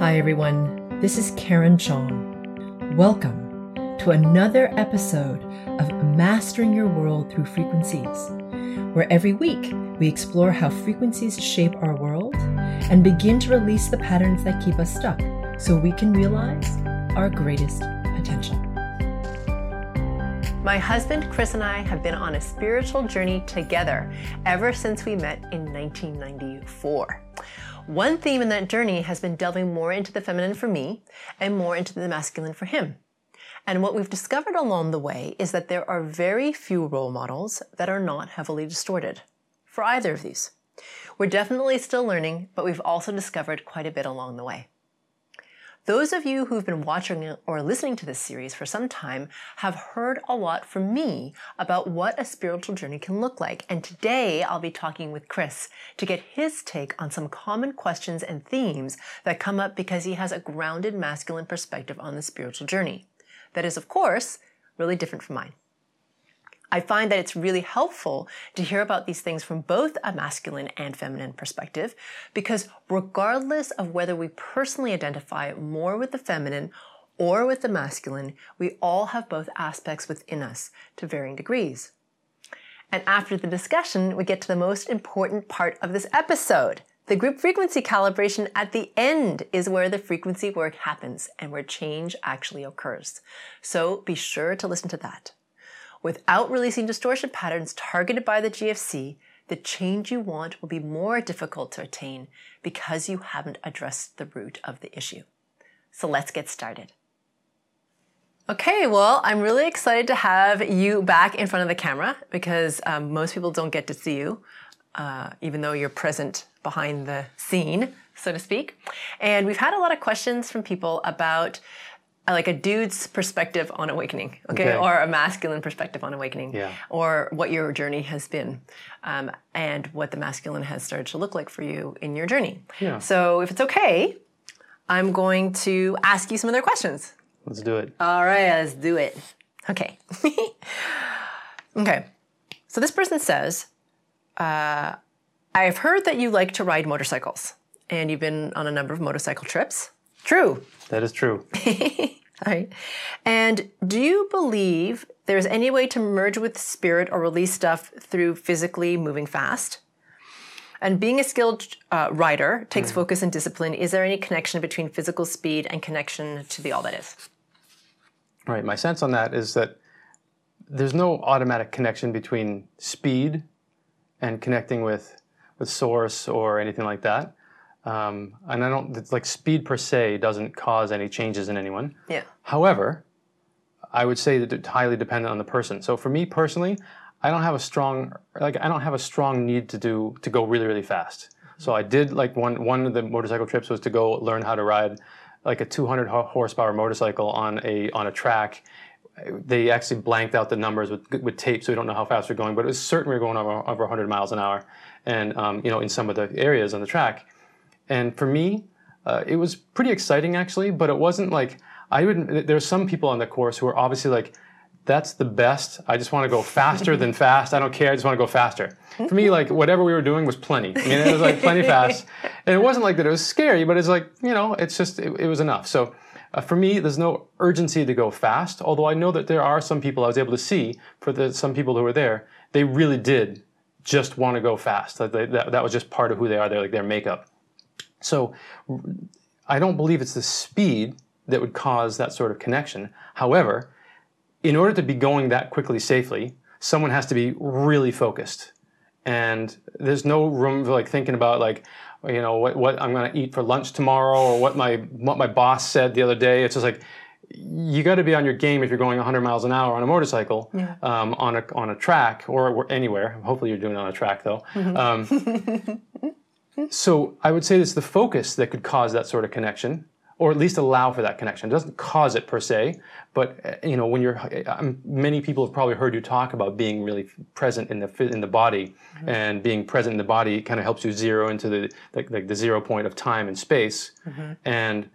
Hi, everyone. This is Karen Chong. Welcome to another episode of Mastering Your World Through Frequencies, where every week we explore how frequencies shape our world and begin to release the patterns that keep us stuck so we can realize our greatest potential. My husband Chris and I have been on a spiritual journey together ever since we met in 1994. One theme in that journey has been delving more into the feminine for me and more into the masculine for him. And what we've discovered along the way is that there are very few role models that are not heavily distorted for either of these. We're definitely still learning, but we've also discovered quite a bit along the way. Those of you who've been watching or listening to this series for some time have heard a lot from me about what a spiritual journey can look like. And today I'll be talking with Chris to get his take on some common questions and themes that come up because he has a grounded masculine perspective on the spiritual journey. That is, of course, really different from mine. I find that it's really helpful to hear about these things from both a masculine and feminine perspective because regardless of whether we personally identify more with the feminine or with the masculine, we all have both aspects within us to varying degrees. And after the discussion, we get to the most important part of this episode. The group frequency calibration at the end is where the frequency work happens and where change actually occurs. So be sure to listen to that. Without releasing distortion patterns targeted by the GFC, the change you want will be more difficult to attain because you haven't addressed the root of the issue. So let's get started. Okay, well, I'm really excited to have you back in front of the camera because um, most people don't get to see you, uh, even though you're present behind the scene, so to speak. And we've had a lot of questions from people about like a dude's perspective on awakening, okay? okay? or a masculine perspective on awakening, yeah. or what your journey has been, um, and what the masculine has started to look like for you in your journey. Yeah. So, if it's okay, I'm going to ask you some other questions. Let's do it. All right, let's do it. Okay. okay. So this person says, uh, "I've heard that you like to ride motorcycles, and you've been on a number of motorcycle trips." True. That is true. right. And do you believe there's any way to merge with spirit or release stuff through physically moving fast? And being a skilled uh, rider takes mm. focus and discipline. Is there any connection between physical speed and connection to the all that is? Right. My sense on that is that there's no automatic connection between speed and connecting with with source or anything like that. Um, and I don't like speed per se doesn't cause any changes in anyone. Yeah. However, I would say that it's highly dependent on the person. So for me personally, I don't have a strong like I don't have a strong need to do to go really really fast. So I did like one one of the motorcycle trips was to go learn how to ride like a 200 horsepower motorcycle on a on a track. They actually blanked out the numbers with with tape, so we don't know how fast we're going. But it was certain we were going over over 100 miles an hour, and um, you know in some of the areas on the track. And for me, uh, it was pretty exciting actually, but it wasn't like I would. There's some people on the course who are obviously like, "That's the best. I just want to go faster than fast. I don't care. I just want to go faster." For me, like whatever we were doing was plenty. I mean, it was like plenty fast, and it wasn't like that. It was scary, but it's like you know, it's just it, it was enough. So. Uh, for me, there's no urgency to go fast. Although I know that there are some people I was able to see for the some people who were there, they really did just want to go fast. Like they, that, that was just part of who they are. They're like their makeup. So I don't believe it's the speed that would cause that sort of connection. However, in order to be going that quickly safely, someone has to be really focused. And there's no room for like thinking about like, you know, what, what I'm going to eat for lunch tomorrow or what my what my boss said the other day. It's just like you got to be on your game if you're going 100 miles an hour on a motorcycle yeah. um, on a on a track or anywhere. Hopefully, you're doing it on a track though. Mm-hmm. Um, so I would say it's the focus that could cause that sort of connection, or at least allow for that connection. It doesn't cause it per se, but uh, you know when you're, um, many people have probably heard you talk about being really present in the in the body, mm-hmm. and being present in the body kind of helps you zero into the like the zero point of time and space, mm-hmm. and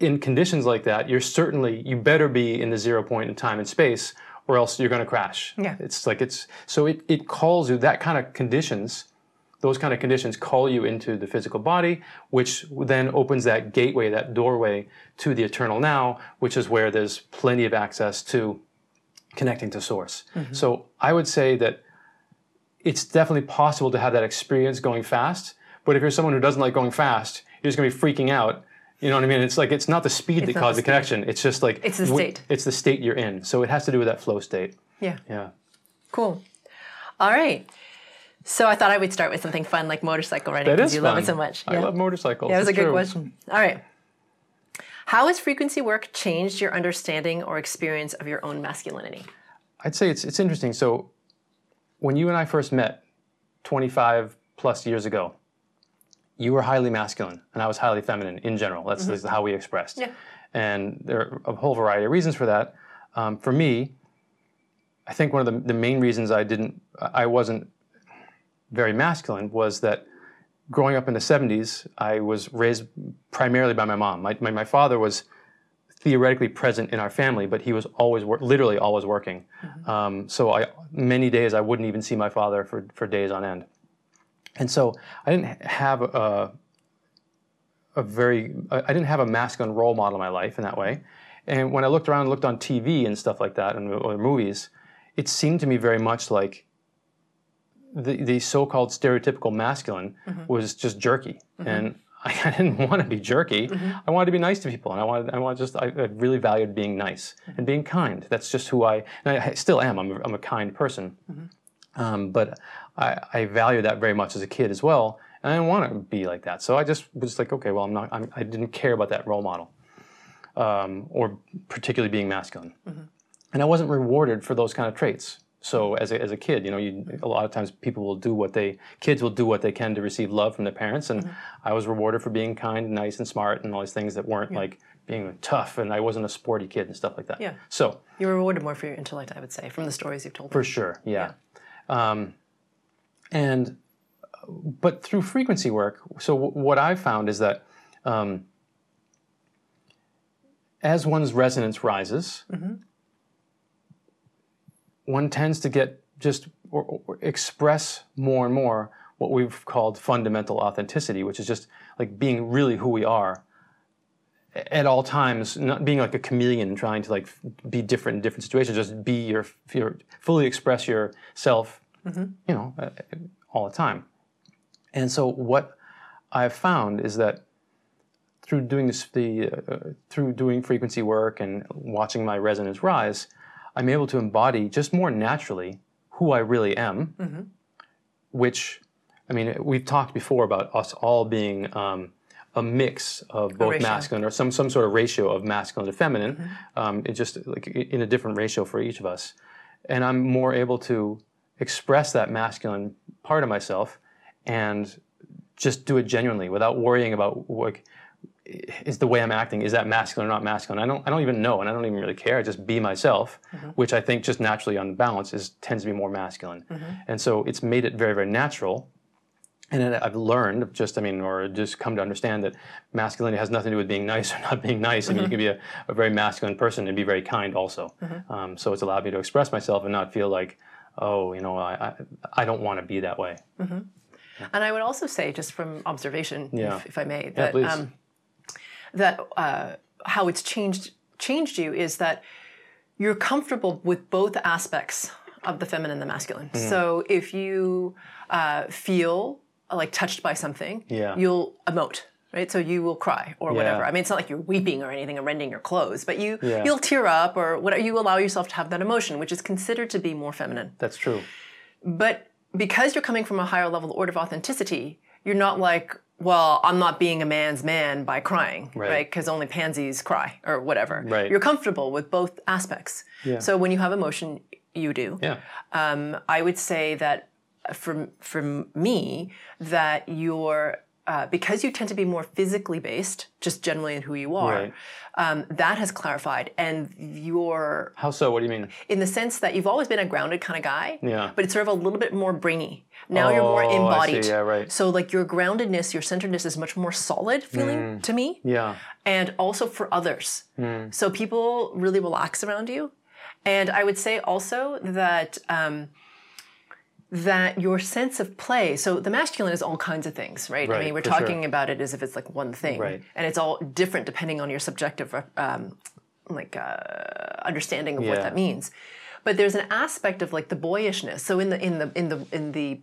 in conditions like that, you're certainly you better be in the zero point in time and space, or else you're going to crash. Yeah, it's like it's so it it calls you that kind of conditions those kind of conditions call you into the physical body, which then opens that gateway, that doorway to the eternal now, which is where there's plenty of access to connecting to source. Mm-hmm. So I would say that it's definitely possible to have that experience going fast. But if you're someone who doesn't like going fast, you're just going to be freaking out. You know what I mean? It's like it's not the speed that not causes the the connection. It's just like It's the state. It's the state you're in. So it has to do with that flow state. Yeah. Yeah. Cool. All right. So I thought I would start with something fun like motorcycle riding because you fun. love it so much. I love motorcycles. Yeah, it was a good true. question. All right. How has frequency work changed your understanding or experience of your own masculinity? I'd say it's it's interesting. So when you and I first met 25 plus years ago, you were highly masculine and I was highly feminine in general. That's, that's how we expressed. Yeah. And there are a whole variety of reasons for that. Um, for me, I think one of the, the main reasons I didn't, I wasn't very masculine was that growing up in the 70s, I was raised primarily by my mom. My, my, my father was theoretically present in our family, but he was always, wor- literally always working. Um, so I, many days I wouldn't even see my father for, for days on end. And so I didn't have a, a very, I didn't have a masculine role model in my life in that way. And when I looked around and looked on TV and stuff like that and movies, it seemed to me very much like the, the so-called stereotypical masculine mm-hmm. was just jerky. Mm-hmm. And I, didn't want to be jerky. Mm-hmm. I wanted to be nice to people, and I wanted, I wanted just, I, I really valued being nice and being kind. That's just who I, and I still am. I'm a, I'm a kind person. Um, but I, I value that very much as a kid as well, and I didn't want to be like that. So I just was like, okay, well, I'm not. I'm, I didn't care about that role model, um, or particularly being masculine, and I wasn't rewarded for those kind of traits. So as a, as a kid, you know, you, a lot of times people will do what they kids will do what they can to receive love from their parents, and I was rewarded for being kind, and nice, and smart, and all these things that weren't like being tough, and I wasn't a sporty kid and stuff like that. Yeah. So You were rewarded more for your intellect, I would say, from the stories you've told. for sure, yeah. Um, and but through frequency work, so w- what I've found is that um, as one's resonance rises, one tends to get just or, or express more and more what we've called fundamental authenticity, which is just like being really who we are at all times, not being like a chameleon and trying to like be different in different situations. Just be your, your fully express yourself, you know, uh, all the time. And so what I've found is that through doing this, the uh, through doing frequency work and watching my resonance rise, I'm able to embody just more naturally who I really am. Which, I mean, we've talked before about us all being um, a mix of both ratio. masculine or some some sort of ratio of masculine to feminine. Um, it just like in a different ratio for each of us, and I'm more able to express that masculine part of myself and just do it genuinely without worrying about like is the way I'm acting is that masculine or not masculine? I don't I don't even know and I don't even really care. I just be myself, mm-hmm. which I think just naturally on balance is tends to be more masculine. Mm-hmm. And so it's made it very very natural. And then I've learned just I mean or just come to understand that masculinity has nothing to do with being nice or not being nice. I mean you mm-hmm. can be a, a very masculine person and be very kind also. Um, so it's allowed me to express myself and not feel like oh you know I I, I don't want to be that way. And I would also say, just from observation, Yeah. if, if I may, that please. Um, that uh, how it's changed changed you is that you're comfortable with both aspects of the feminine and the masculine. Mm-hmm. So if you uh, feel like touched by something, Yeah. you'll emote. Right, so you will cry or whatever. Yeah. I mean, it's not like you're weeping or anything or rending your clothes, but you Yeah. you'll tear up or whatever. You allow yourself to have that emotion, which is considered to be more feminine. That's true. But because you're coming from a higher level order of authenticity, you're not like, well, I'm not being a man's man by crying, Right. right? Because only pansies cry or whatever. Right. You're comfortable with both aspects. Yeah. So when you have emotion, you do. Yeah. Um, I would say that for, for me, that you're, uh, because you tend to be more physically based, just generally in who you are, Right. um, that has clarified. And you're How so? What do you mean? in the sense that you've always been a grounded kind of guy, Yeah. but it's sort of a little bit more brainy. Now you're more Oh, I see. embodied. Yeah, right. So like your groundedness, your centeredness is much more solid feeling Mm. to me, Yeah. and also for others. Hmm. So people really relax around you, and I would say also that. Um, that your sense of play so the masculine is all kinds of things right, i mean we're for sure. talking about it as if it's like one thing Right. and it's all different depending on your subjective um, like uh, understanding of what that means but there's an aspect of like the boyishness so in the in the in the in the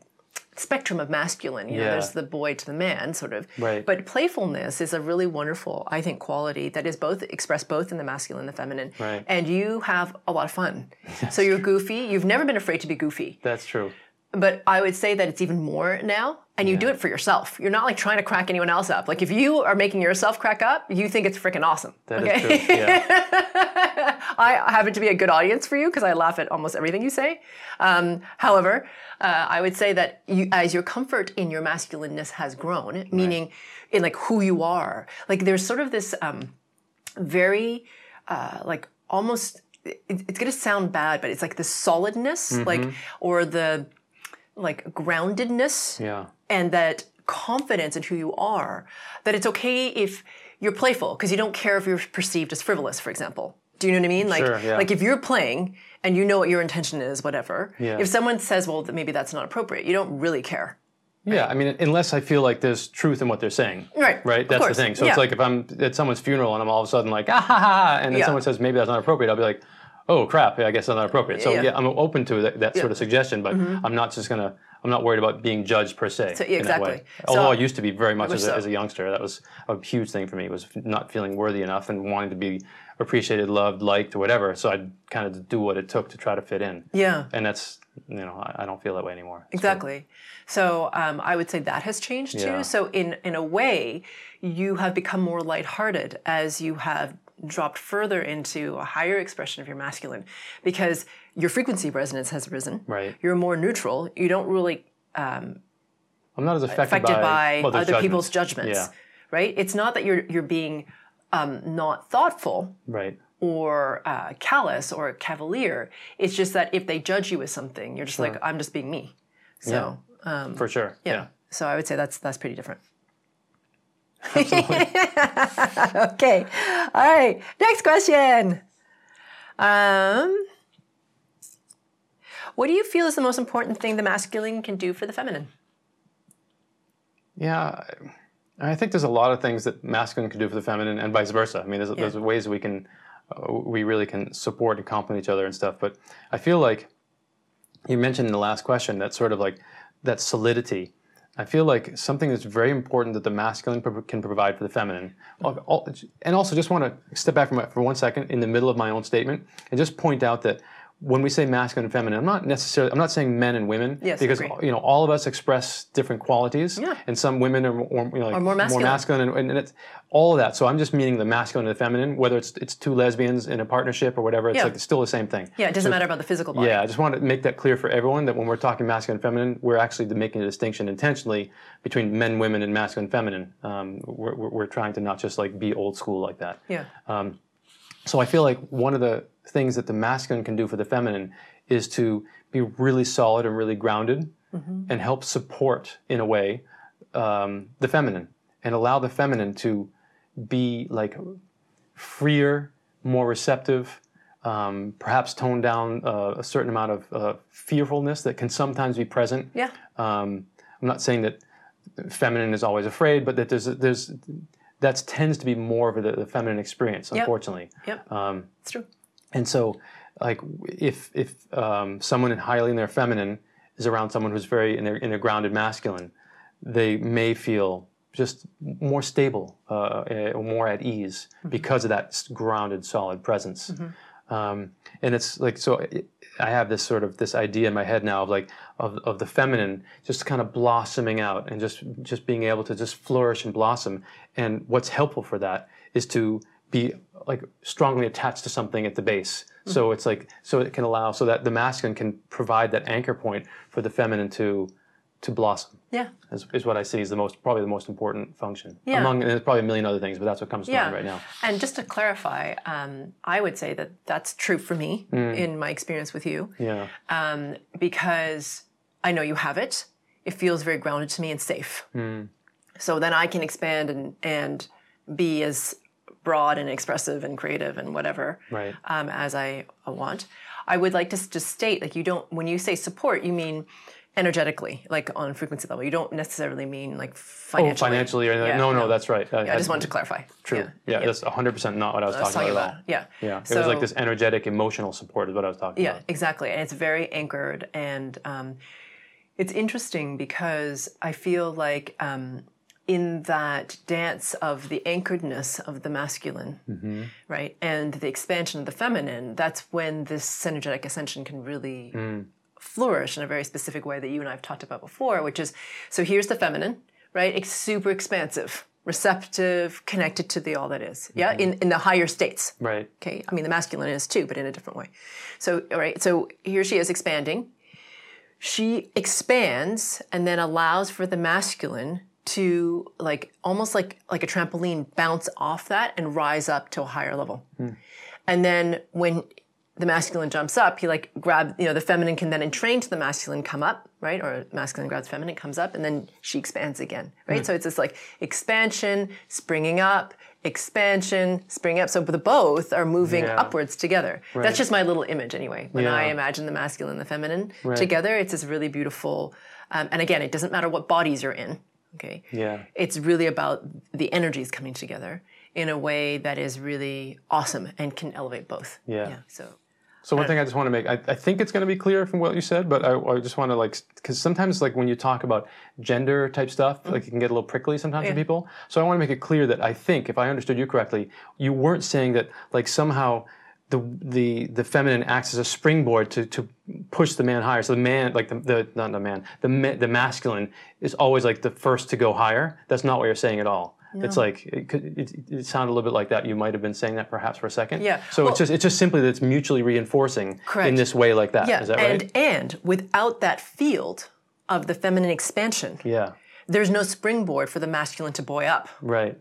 spectrum of masculine you know Yeah. there's the boy to the man sort of Right. but playfulness is a really wonderful i think quality that is both expressed both in the masculine and the feminine Right. and you have a lot of fun so you're goofy you've never been afraid to be goofy That's true. but I would say that it's even more now. And you do it for yourself. You're not like trying to crack anyone else up. Like if you are making yourself crack up, you think it's freaking awesome. That is true. Yeah. I happen to be a good audience for you because I laugh at almost everything you say. Um, however, uh, I would say that you, as your comfort in your masculineness has grown, meaning in like who you are, like there's sort of this um, very uh, like almost. It, it's going to sound bad, but it's like the solidness, like or the like groundedness Yeah. and that confidence in who you are that it's okay if you're playful because you don't care if you're perceived as frivolous for example do you know what i mean like Sure, yeah. like if you're playing and you know what your intention is whatever Yeah. if someone says well maybe that's not appropriate you don't really care Yeah, I mean, unless I feel like there's truth in what they're saying. Right, Right. That's the thing. So yeah. it's like if I'm at someone's funeral and I'm all of a sudden like, ah ha ha, ha," and then Yeah. someone says maybe that's not appropriate, I'll be like, oh crap, I guess that's not appropriate. So Yeah. yeah, I'm open to that, that sort of suggestion, but I'm not just gonna. I'm not worried about being judged per se. So- in that exactly. way. So- Although I used to be very much as a, so. as a youngster. That was a huge thing for me. Was not feeling worthy enough and wanting to be appreciated, loved, liked, or whatever. So I'd kind of do what it took to try to fit in. yeah And that's you know I, don't feel that way anymore. Exactly. So um, I would say that has changed too. Yeah. So in in a way, you have become more lighthearted as you have dropped further into a higher expression of your masculine, because your frequency resonance has risen. Right. You're more neutral. You don't really I'm not as affected, affected by, well, there's other people's judgments. Yeah. Right. It's not that you're you're being um, not thoughtful Right. or uh, callous or cavalier. It's just that if they judge you with something, you're just like I'm just being me. So. Um, For sure. yeah. yeah. So I would say that's that's pretty different. okay. All right. Next question. Um, what do you feel is the most important thing the masculine can do for the feminine? Yeah, I think there's a lot of things that masculine can do for the feminine, and vice versa. I mean, there's, there's ways we can, uh, we really can support and complement each other and stuff. But I feel like you mentioned in the last question that sort of like that solidity. I feel like something that's very important that the masculine pro- can provide for the feminine. And also, just want to step back from for one second in the middle of my own statement and just point out that when we say masculine and feminine, I'm not necessarily I'm not saying men and women Yes, because agree. you know all of us express different qualities, Yeah. and some women are more, you know, like more masculine. and, and it's all of that. So I'm just meaning the masculine and the feminine, whether it's it's two lesbians in a partnership or whatever. It's Yeah. like it's still the same thing. Yeah, it doesn't matter about the physical body. Yeah, I just want to make that clear for everyone that when we're talking masculine and feminine, we're actually making a distinction intentionally between men, women, and masculine and feminine. Um, we're, we're we're trying to not just like be old school like that. Yeah. So I feel like one of the things that the masculine can do for the feminine is to be really solid and really grounded and help support, in a way, um, the feminine and allow the feminine to be like freer, more receptive, um, perhaps tone down uh, a certain amount of uh, fearfulness that can sometimes be present. Yeah. Um, I'm not saying that feminine is always afraid, but that there's there's that tends to be more of the, the feminine experience, unfortunately. Yep. Um, It's true. and so, like, if if um, someone in highly in their feminine is around someone who's very in their in their grounded masculine, they may feel just more stable uh, eh, or more at ease because of that grounded, solid presence. Um, and it's like so. It, I have this sort of this idea in my head now of like of, of the feminine just kind of blossoming out and just just being able to just flourish and blossom. And what's helpful for that is to be like strongly attached to something at the base. So it's like so it can allow so that the masculine can provide that anchor point for the feminine to to blossom. Yeah. Is, is what I see is the most probably the most important function Yeah. among and there's probably a million other things, but that's what comes to Yeah. mind right now. And just to clarify, um, I would say that that's true for me in my experience with you. Yeah, um, because I know you have it. It feels very grounded to me and safe. So then I can expand and and be as broad and expressive and creative and whatever right. um, as I want. I would like to just state, like you don't when you say support, you mean energetically, like on frequency level. You don't necessarily mean like Oh, financially. financially or anything. Yeah, no, no, no. that's right. Yeah, I just wanted to clarify. True. Yeah, that's 100% not what I was I was talking about. about. Yeah. Yeah, it So- was like this energetic, emotional support is what I was talking about. Yeah, exactly. And it's very anchored. And um, it's interesting because I feel like um, in that dance of the anchoredness of the masculine, Mm-hmm. right, and the expansion of the feminine, that's when this energetic ascension can really Mm. flourish in a very specific way that you and I have talked about before, which is so here's the feminine, right? It's super expansive, receptive, connected to the all that is. Yeah, Mm-hmm. in, in the higher states. Right. Okay, I mean the masculine is too, but in a different way. So, all right, so here she is expanding. She expands and then allows for the masculine to like almost like like a trampoline bounce off that and rise up to a higher level. Hmm. And then when the masculine jumps up, he like grabs, you know, the feminine can then entrain to the masculine come up, right? Or masculine grabs feminine, comes up, and then she expands again, right? Hmm. So it's this like expansion, springing up, expansion, springing up. So the both are moving Yeah. upwards together. That's just my little image anyway. When Yeah. I imagine the masculine and the feminine together, it's this really beautiful. Um, and again, it doesn't matter what bodies you're in. Okay. Yeah. It's really about the energies coming together in a way that is really awesome and can elevate both. Yeah. Yeah. So. So one thing I just want to make, I, I think it's going to be clear from what you said, but I, I just want to like, because sometimes like when you talk about gender type stuff, Mm-hmm. like it can get a little prickly sometimes for people. So I want to make it clear that I think, if I understood you correctly, you weren't saying that like somehow the the the feminine acts as a springboard to to push the man higher. So the man, like the, the not the man, the ma- the masculine is always like the first to go higher. That's not what you're saying at all. It's like it, could, it, it sounded a little bit like that. You might have been saying that perhaps for a second. Yeah. So Well- it's just it's just simply that it's mutually reinforcing in this way like that. Yeah, Is that and right? and without that field of the feminine expansion, Yeah. there's no springboard for the masculine to buoy up. Right.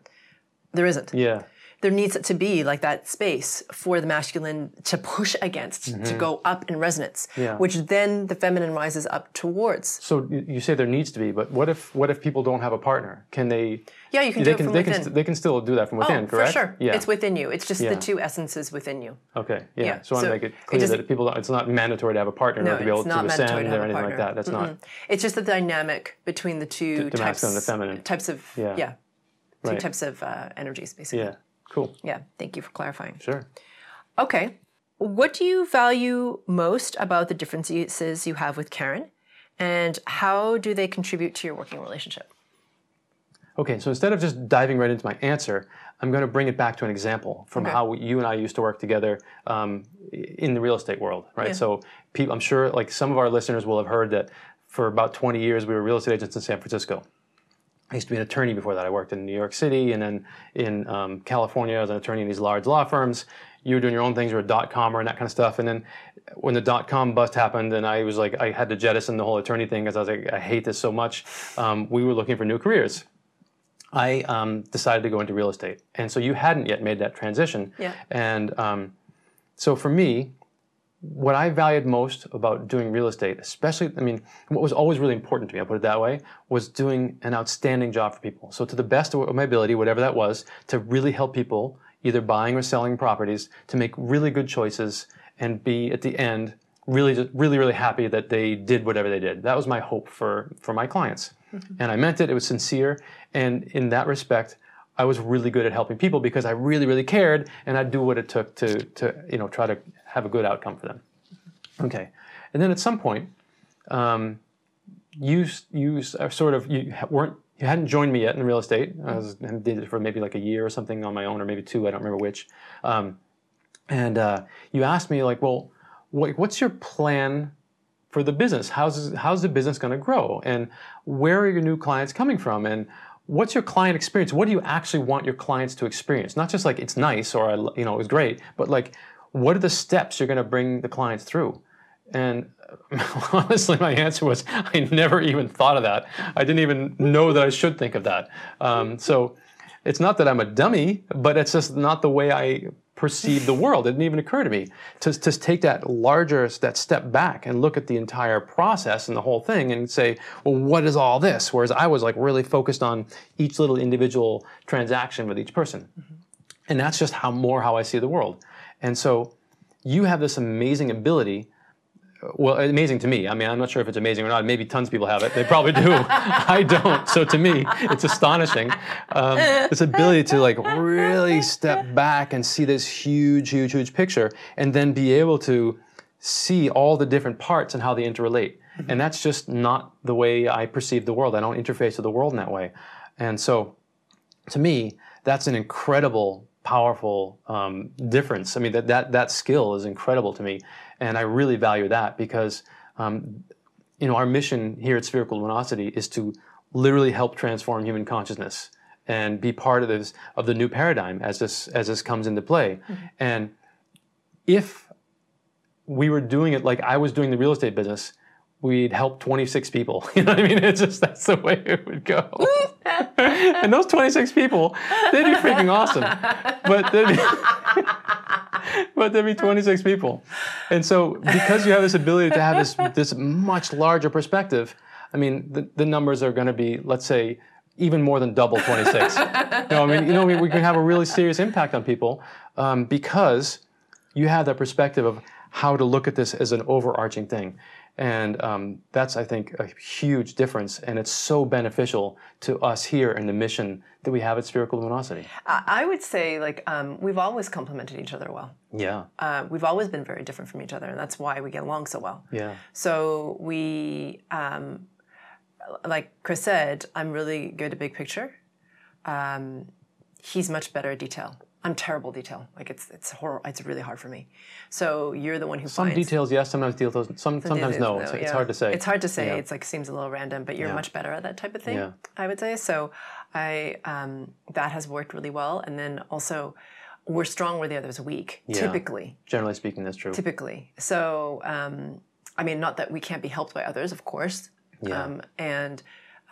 There isn't. Yeah. There needs to be like that space for the masculine to push against, to go up in resonance, Mm-hmm. Yeah. which then the feminine rises up towards. So you you say there needs to be, but what if what if people don't have a partner? Can they? Yeah, you can they do it from they within. can they can still do that from within, oh, correct? for sure. Yeah. It's within you. It's just Yeah. the two essences within you. okay. Yeah. Yeah, So I want so to make it it clear just- that people it's not mandatory to have a partner No, order to be able to ascend to or anything like that. That's not It's just the dynamic between the two the types, masculine and the feminine. types of Yeah. yeah, two Right. types of uh, energies basically. Yeah. Cool. yeah. Thank you for clarifying. Sure. Okay. What do you value most about the differences you have with Karen? And how do they contribute to your working relationship? Okay, so instead of just diving right into my answer, I'm going to bring it back to an example from Okay. how you and I used to work together um, in the real estate world, right? Yeah. So, people, I'm sure like some of our listeners will have heard that for about 20 years we were real estate agents in San Francisco. I used to be an attorney before that. I worked in New York City and then in um, California as an attorney in these large law firms. You were doing your own things, you were a dot comer and that kind of stuff. And then when the dot com bust happened, and I was like, I had to jettison the whole attorney thing because I was like, I hate this so much. Um, we were looking for new careers. I um, decided to go into real estate. And so you hadn't yet made that transition. Yeah. And um, so for me, what I valued most about doing real estate, especially, I mean, what was always really important to me, I'll put it that way, was doing an outstanding job for people. So to the best of my ability, whatever that was, to really help people, either buying or selling properties, to make really good choices and be at the end really, really, really happy that they did whatever they did. That was my hope for, for my clients. Mm-hmm. And I meant it, it was sincere. And in that respect, I was really good at helping people because I really, really cared and I'd do what it took to, to you know, try to have a good outcome for them. Okay. And then at some point, um, you, you sort of, you weren't, you hadn't joined me yet in real estate. I was, did it for maybe like a year or something on my own, or maybe two, I don't remember which. Um, and uh, you asked me like, well, what, what's your plan for the business? How's how's the business going to grow? And where are your new clients coming from? And what's your client experience? What do you actually want your clients to experience? Not just like it's nice or I, you know it was great, but like what are the steps you're going to bring the clients through? And honestly, my answer was I never even thought of that. I didn't even know that I should think of that. Um, so it's not that I'm a dummy, but it's just not the way I perceive the world. It didn't even occur to me to, to take that larger, that step back and look at the entire process and the whole thing and say, well, what is all this? Whereas I was like really focused on each little individual transaction with each person. Mm-hmm. And that's just how more how I see the world. And so you have this amazing ability well, amazing to me. I mean, I'm not sure if it's amazing or not. Maybe tons of people have it. They probably do. I don't. So to me, it's astonishing. Um, this ability to like really step back and see this huge, huge, huge picture, and then be able to see all the different parts and how they interrelate. Mm-hmm. And that's just not the way I perceive the world. I don't interface with the world in that way. And so, to me, that's an incredible powerful um, difference. I mean, that, that, that skill is incredible to me. And I really value that because, um, you know, our mission here at Spherical Luminosity is to literally help transform human consciousness and be part of this, of the new paradigm as this, as this comes into play. Mm-hmm. And if we were doing it like I was doing the real estate business, we'd help 26 people. You know what I mean? It's just that's the way it would go. and those 26 people, they'd be freaking awesome. But there'd be, but there'd be 26 people. And so because you have this ability to have this this much larger perspective, I mean, the, the numbers are going to be, let's say, even more than double 26. you know, I mean, you know, we can have a really serious impact on people um, because you have that perspective of how to look at this as an overarching thing. And um, that's, I think, a huge difference. And it's so beneficial to us here in the mission that we have at Spherical Luminosity. I would say, like, um, we've always complemented each other well. Yeah. Uh, we've always been very different from each other, and that's why we get along so well. Yeah. So we, um, like Chris said, I'm really good at big picture. Um, he's much better at detail. I'm terrible detail. Like it's it's horrible. It's really hard for me. So you're the one who some finds, details yes, sometimes details some, sometimes no. It's, yeah. it's, hard to say. It's hard to say. Yeah. It's like seems a little random, but you're yeah. much better at that type of thing. I would say so. I um, that has worked really well, and then also we're strong where the other's weak. Typically, generally speaking, that's true. Typically, so um, I mean, not that we can't be helped by others, of course. Yeah. Um, and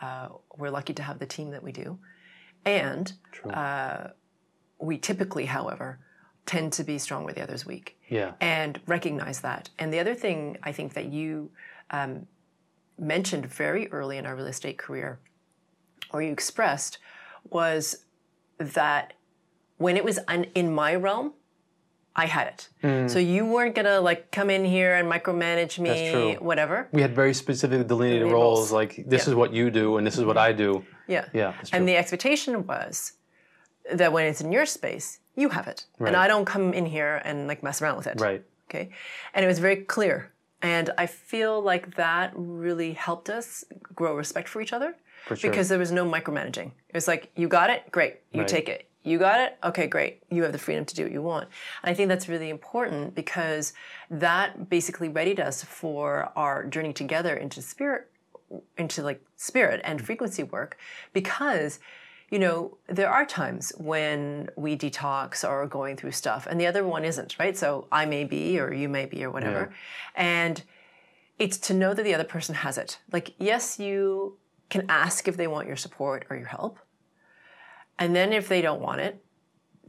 uh, we're lucky to have the team that we do, and. Uh, we typically, however, tend to be strong where the other's weak. Yeah. And recognize that. And the other thing I think that you um, mentioned very early in our real estate career, or you expressed, was that when it was un- in my realm, I had it. Mm. So you weren't gonna like come in here and micromanage me, whatever. We had very specific delineated roles, roles, like this yeah. is what you do and this is what I do. Yeah. Yeah. And the expectation was that when it's in your space, you have it. Right. And I don't come in here and like mess around with it. Right. Okay. And it was very clear. And I feel like that really helped us grow respect for each other. For sure. Because there was no micromanaging. It was like, you got it, great, you right. take it. You got it? Okay, great. You have the freedom to do what you want. And I think that's really important because that basically readied us for our journey together into spirit, into like spirit and frequency work because you know, there are times when we detox or are going through stuff, and the other one isn't, right? So I may be, or you may be, or whatever. Yeah. And it's to know that the other person has it. Like, yes, you can ask if they want your support or your help. And then if they don't want it,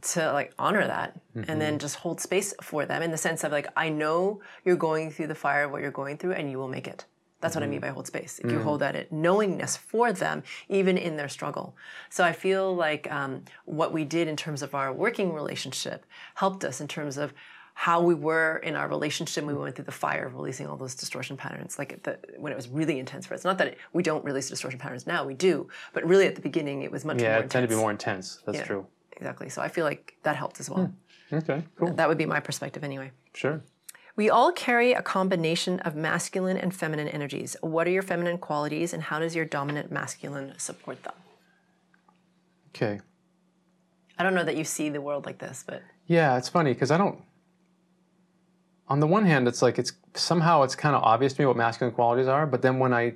to like honor that mm-hmm. and then mm-hmm. just hold space for them in the sense of like, I know you're going through the fire of what you're going through and you will make it. That's what I mean mm-hmm. by hold space. If you hold mm. that knowingness for them, even in their struggle. So I feel like um, what we did in terms of our working relationship helped us in terms of how we were in our relationship. When we went through the fire of releasing all those distortion patterns, like the, when it was really intense for us. Not that it, we don't release distortion patterns now, we do, but really at the beginning it was much yeah, more. Yeah, it tended to be more intense. That's yeah, true. Exactly. So I feel like that helped as well. Hmm. Okay, cool. That would be my perspective anyway. Sure. We all carry a combination of masculine and feminine energies. What are your feminine qualities and how does your dominant masculine support them? Okay. I don't know that you see the world like this, but Yeah, it's funny because I don't on the one hand it's like it's somehow it's kind of obvious to me what masculine qualities are, but then when I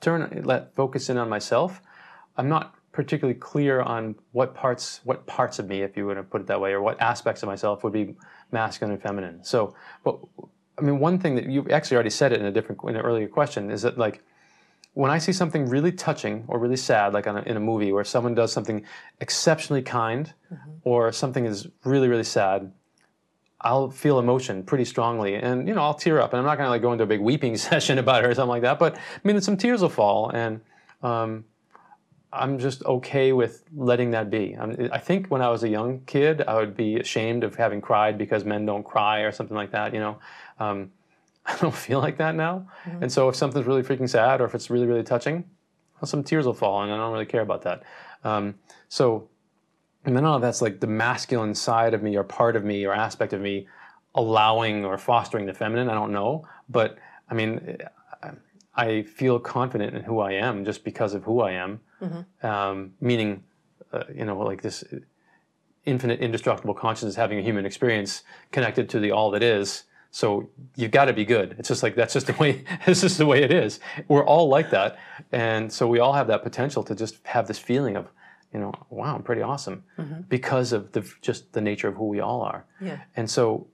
turn let focus in on myself, I'm not particularly clear on what parts what parts of me, if you were to put it that way, or what aspects of myself would be masculine and feminine. So, but I mean, one thing that you actually already said it in a different in an earlier question is that like when I see something really touching or really sad, like a, in a movie where someone does something exceptionally kind, mm-hmm. or something is really really sad, I'll feel emotion pretty strongly, and you know I'll tear up, and I'm not going to like go into a big weeping session about it or something like that. But I mean, some tears will fall, and um, I'm just okay with letting that be. I'm, i think when I was a young kid, I would be ashamed of having cried because men don't cry or something like that. You know, um, I don't feel like that now. And so if something's really freaking sad or if it's really, really touching, well, some tears will fall and I don't really care about that. Um, so, and then all that's like the masculine side of me or part of me or aspect of me allowing or fostering the feminine. I don't know. But I mean, I feel confident in who I am just because of who I am. Um, meaning, uh, you know, like this infinite, indestructible consciousness having a human experience connected to the all that is. So you've got to be good. It's just like that's just the way. It's just the way it is. We're all like that, and so we all have that potential to just have this feeling of, you know, wow, I'm pretty awesome, because of the just the nature of who we all are. Yeah. And so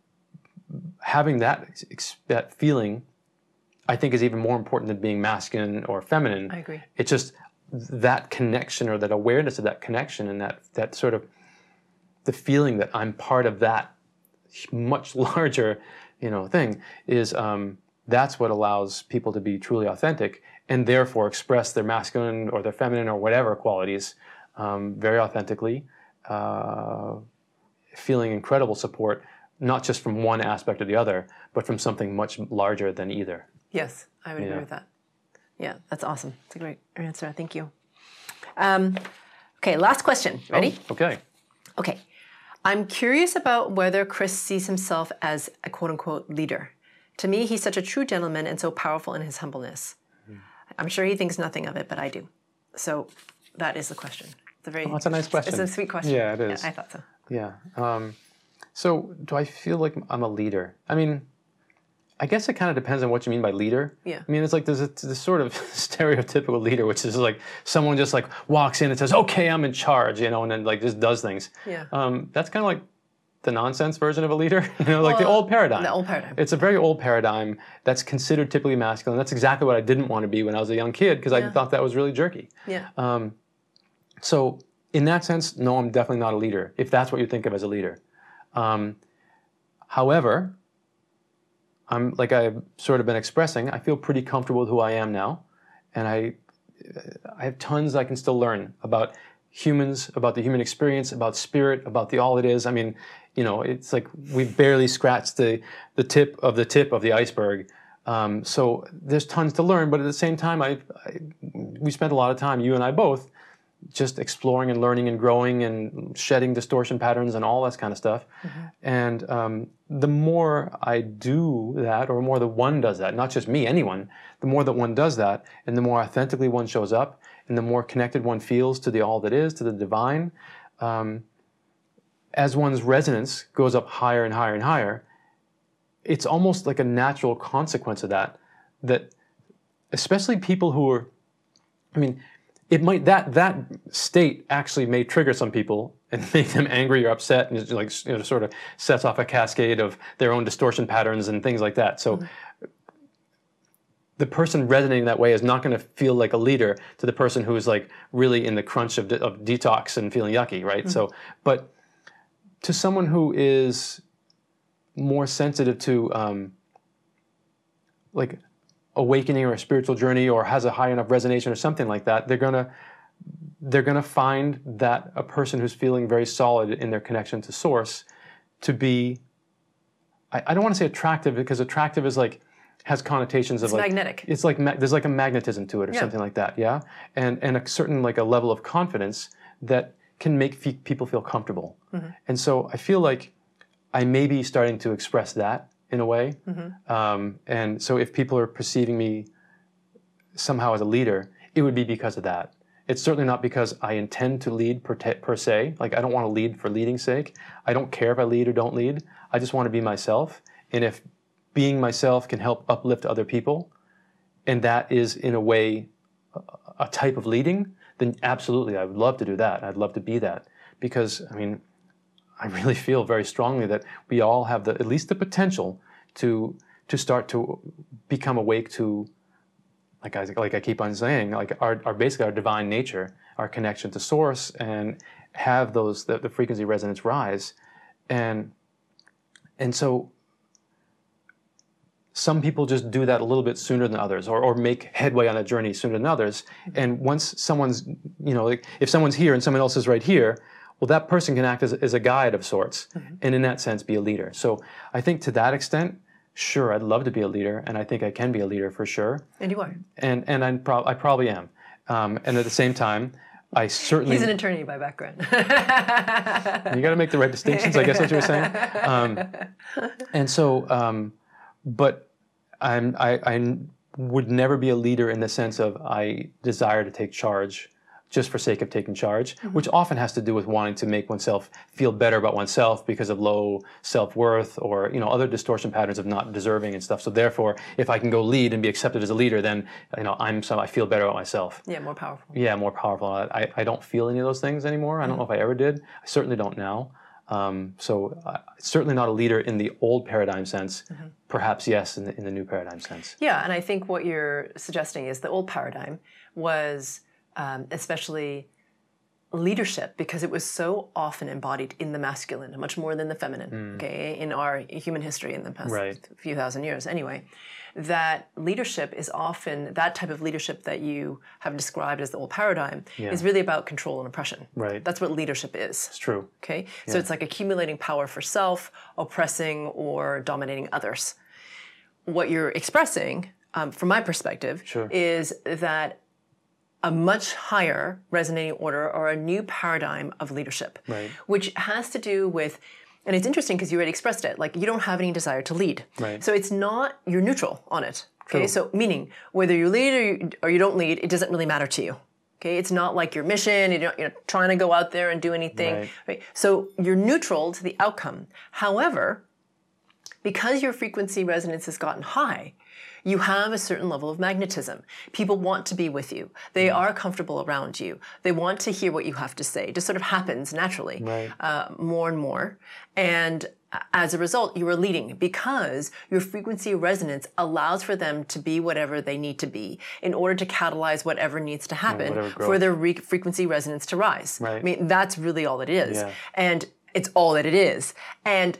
having that that feeling, I think, is even more important than being masculine or feminine. I agree. It's just that connection or that awareness of that connection and that that sort of the feeling that I'm part of that much larger, you know, thing is um, that's what allows people to be truly authentic and therefore express their masculine or their feminine or whatever qualities um, very authentically, uh, feeling incredible support not just from one aspect or the other, but from something much larger than either. Yes, I would agree with that. Yeah, that's awesome. It's a great answer. Thank you. Um, okay, last question. Ready? Oh, okay. Okay. I'm curious about whether Chris sees himself as a quote unquote leader. To me, he's such a true gentleman and so powerful in his humbleness. I'm sure he thinks nothing of it, but I do. So that is the question. It's a very Oh, that's a nice question. It's a sweet question. Yeah, it is. I thought so. Yeah. Um, so, do I feel like I'm a leader? I mean, I guess it kind of depends on what you mean by leader. Yeah. I mean, it's like there's a, this sort of stereotypical leader, which is like someone just like walks in and says, "Okay, I'm in charge," you know, and then like just does things. Yeah. Um, that's kind of like the nonsense version of a leader, you know, like the old paradigm. the old paradigm. It's a very old paradigm that's considered typically masculine. That's exactly what I didn't want to be when I was a young kid because I thought that was really jerky. Yeah. Um, so in that sense, no, I'm definitely not a leader. If that's what you think of as a leader. Um, however, I'm like I've sort of been expressing. I feel pretty comfortable with who I am now, and I I have tons I can still learn about humans, about the human experience, about spirit, about the all it is. I mean, you know, it's like we've barely scratched the the tip of the tip of the iceberg. Um, so there's tons to learn, but at the same time, I, I we spent a lot of time, you and I both, just exploring and learning and growing and shedding distortion patterns and all that kind of stuff. And um, the more I do that, or more that one does that, not just me, anyone, the more that one does that, and the more authentically one shows up, and the more connected one feels to the all that is, to the divine, um, as one's resonance goes up higher and higher and higher, it's almost like a natural consequence of that, that especially people who are, I mean, it might that that state actually may trigger some people and make them angry or upset, and it's like you know, sort of sets off a cascade of their own distortion patterns and things like that. So. The person resonating that way is not going to feel like a leader to the person who is like really in the crunch of, de- of detox and feeling yucky, right? So, but to someone who is more sensitive to um, like awakening or a spiritual journey or has a high enough resonation or something like that, they're gonna they're gonna find that a person who's feeling very solid in their connection to source to be I, I don't want to say attractive because attractive is like has connotations of It's like magnetic. it's like ma- there's like a magnetism to it or Yeah. something like that yeah and and a certain like a level of confidence that can make fe- people feel comfortable Mm-hmm. and so i feel like i may be starting to express that in a way Mm-hmm. um, and so if people are perceiving me somehow as a leader it would be because of that it's certainly not because i intend to lead per, per se. Like i don't want to lead for leading's sake. I don't care if i lead or don't lead. I just want to be myself. And if being myself can help uplift other people and that is in a way a type of leading, then absolutely I would love to do that. I'd love to be that. Because I mean, I really feel very strongly that we all have the at least the potential to to start to become awake to like I like I keep on saying like our, our basically our divine nature, our connection to source, and have those the, the frequency resonance rise, and and so some people just do that a little bit sooner than others or, or make headway on that journey sooner than others. Mm-hmm. And once someone's you know like if someone's here and someone else is right here well that person can act as, as a guide of sorts mm-hmm. and in that sense be a leader. So i think to that extent sure, I'd love to be a leader, and I think I can be a leader for sure. And you are. And and I'm pro- I probably am. Um, and at the same time, I certainly He's an attorney by background. you got to make the right distinctions. I guess what you were saying. Um, and so, um, but I'm I, I would never be a leader in the sense of I desire to take charge just for sake of taking charge, which often has to do with wanting to make oneself feel better about oneself because of low self-worth or you know other distortion patterns of not deserving and stuff. So therefore, if I can go lead and be accepted as a leader, then you know I'm some I feel better about myself. yeah, more powerful. Yeah, more powerful. I, I don't feel any of those things anymore. I don't know if I ever did. I certainly don't now. Um, so uh, certainly not a leader in the old paradigm sense. Perhaps yes, in the, in the new paradigm sense. Yeah, and I think what you're suggesting is the old paradigm was um, especially leadership because it was so often embodied in the masculine, much more than the feminine. Okay, in our human history in the past Right. few thousand years, anyway. That leadership is often that type of leadership that you have described as the old paradigm is really about control and oppression. Right. That's what leadership is. It's true. Okay, so it's like accumulating power for self, oppressing or dominating others. What you're expressing, um, from my perspective, Sure. is that a much higher resonating order or a new paradigm of leadership, Right. which has to do with, and it's interesting because you already expressed it, like you don't have any desire to lead. Right. So it's not, you're neutral on it. Okay, True. so meaning whether you lead or you, or you don't lead, it doesn't really matter to you. Okay, it's not like your mission, you're not you're not trying to go out there and do anything. Right. Right. So you're neutral to the outcome. However, because your frequency resonance has gotten high, you have a certain level of magnetism. People want to be with you. They Mm. are comfortable around you. They want to hear what you have to say. It just sort of happens naturally, Right. uh, more and more. And as a result, you are leading because your frequency resonance allows for them to be whatever they need to be in order to catalyze whatever needs to happen whatever for their re- frequency resonance to rise. Right. I mean, that's really all it is. Yeah. And it's all that it is. And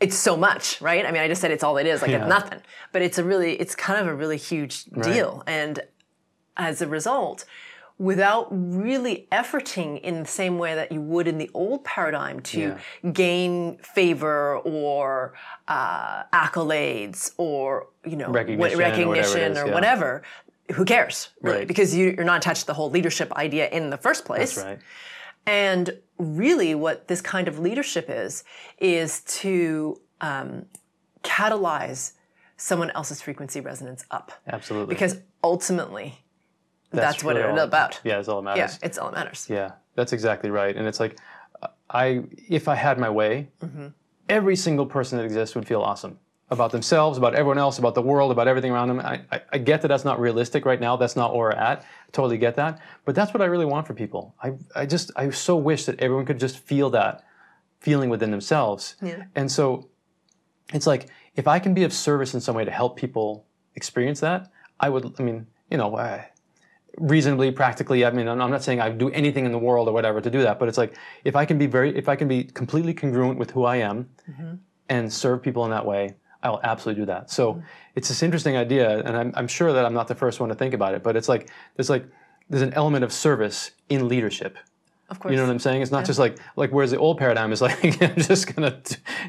it's so much, right? I mean, I just said it's all it is, like Yeah. it's nothing. But it's a really, it's kind of a really huge deal. And as a result, without really efforting in the same way that you would in the old paradigm to gain favor or uh, accolades or you know Recognition or what- whatever it recognition is, or yeah. whatever, who cares? Really? Right. Because you, you're not attached to the whole leadership idea in the first place. That's right. And really, what this kind of leadership is, is to um, catalyze someone else's frequency resonance up. Absolutely. Because ultimately, that's, what really it's all- about. Yeah, it's all that Yeah, matters. it's all that matters. Yeah, that's exactly right. And it's like, I if I had my way, Mm-hmm. every single person that exists would feel awesome about themselves, about everyone else, about the world, about everything around them. I, I, I get that that's not realistic right now. That's not where we're at. I totally get that. But that's what I really want for people. I, I just I so wish that everyone could just feel that feeling within themselves. Yeah. And so it's like if I can be of service in some way to help people experience that, I would. I mean, you know, uh, reasonably, practically. I mean, I'm I'm not saying I'd do anything in the world or whatever to do that, but it's like if I can be very, if I can be completely congruent with who I am and serve people in that way, I will absolutely do that. So mm-hmm. it's this interesting idea, and I'm, I'm sure that I'm not the first one to think about it, but it's like there's like there's an element of service in leadership. Of course. You know what I'm saying? It's not just like like whereas the old paradigm is like I'm just gonna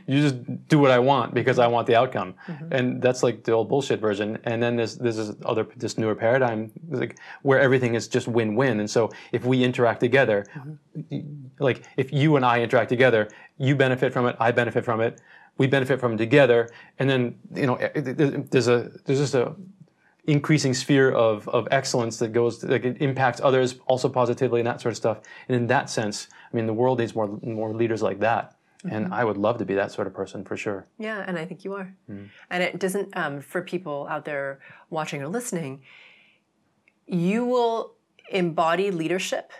you just do what I want because I want the outcome, mm-hmm. and that's like the old bullshit version. And then there's there's this other this newer paradigm like where everything is just win-win. And so if we interact together, mm-hmm. y- like if you and I interact together, you benefit from it, I benefit from it, we benefit from together, and then you know eh, eh, there's a there's just a increasing sphere of, of excellence that goes that it impacts others also positively and that sort of stuff. And in that sense, I mean, the world needs more more leaders like that. And I would love to be that sort of person for sure. Yeah, and I think you are. Mm. And it doesn't, um, for people out there watching or listening, you will embody leadership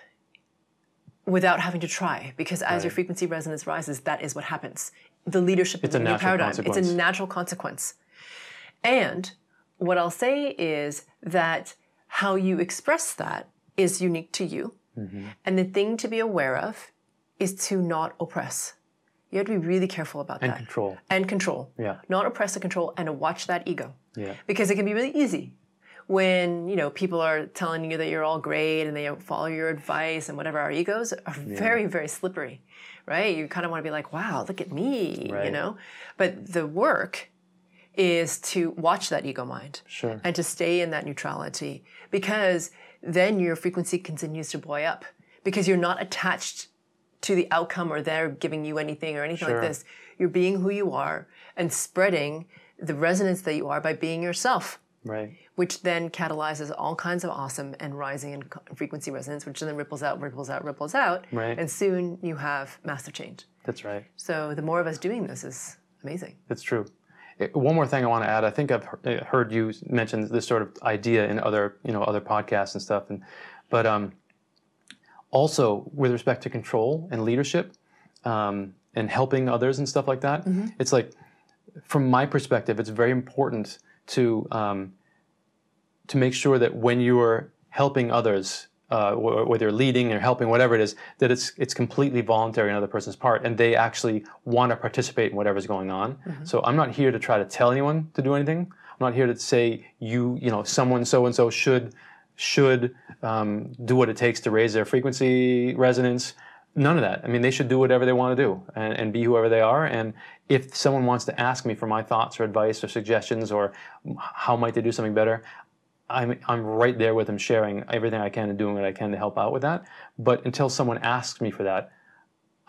without having to try because as your frequency resonance rises, that is what happens. The leadership It's a the new natural paradigm. It's a natural consequence. And what I'll say is that how you express that is unique to you. Mm-hmm. And the thing to be aware of is to not oppress. You have to be really careful about And that And control. and control. Yeah. Not oppress and control and watch that ego. Yeah. Because it can be really easy when, you know, people are telling you that you're all great and they follow your advice and whatever. Our egos are very, very slippery, right? You kind of want to be like, wow, look at me, you know? But the work is to watch that ego mind Sure. and to stay in that neutrality because then your frequency continues to buoy up because you're not attached to the outcome or they're giving you anything or anything Sure. like this. You're being who you are and spreading the resonance that you are by being yourself, Right. Which then catalyzes all kinds of awesome and rising in frequency resonance, which then ripples out, ripples out, ripples out. Right. And soon you have massive change. That's right. So the more of us doing this is amazing. That's true. Eh, One more thing I want to add. I think I've eh, heard you mention this sort of idea in other, you know, other podcasts and stuff. And but um, also with respect to control and leadership um, and helping others and stuff like that, it's like from my perspective, it's very important to um, to make sure that when you are helping others, uh, whether you're leading or helping, whatever it is, that it's it's completely voluntary on the other person's part, and they actually want to participate in whatever's going on. So I'm not here to try to tell anyone to do anything. I'm not here to say you, you know, someone so and so should should um, do what it takes to raise their frequency resonance. None of that. I mean, they should do whatever they want to do and, and be whoever they are. And if someone wants to ask me for my thoughts or advice or suggestions or how might they do something better, I'm, I'm right there with them, sharing everything I can and doing what I can to help out with that. But until someone asks me for that,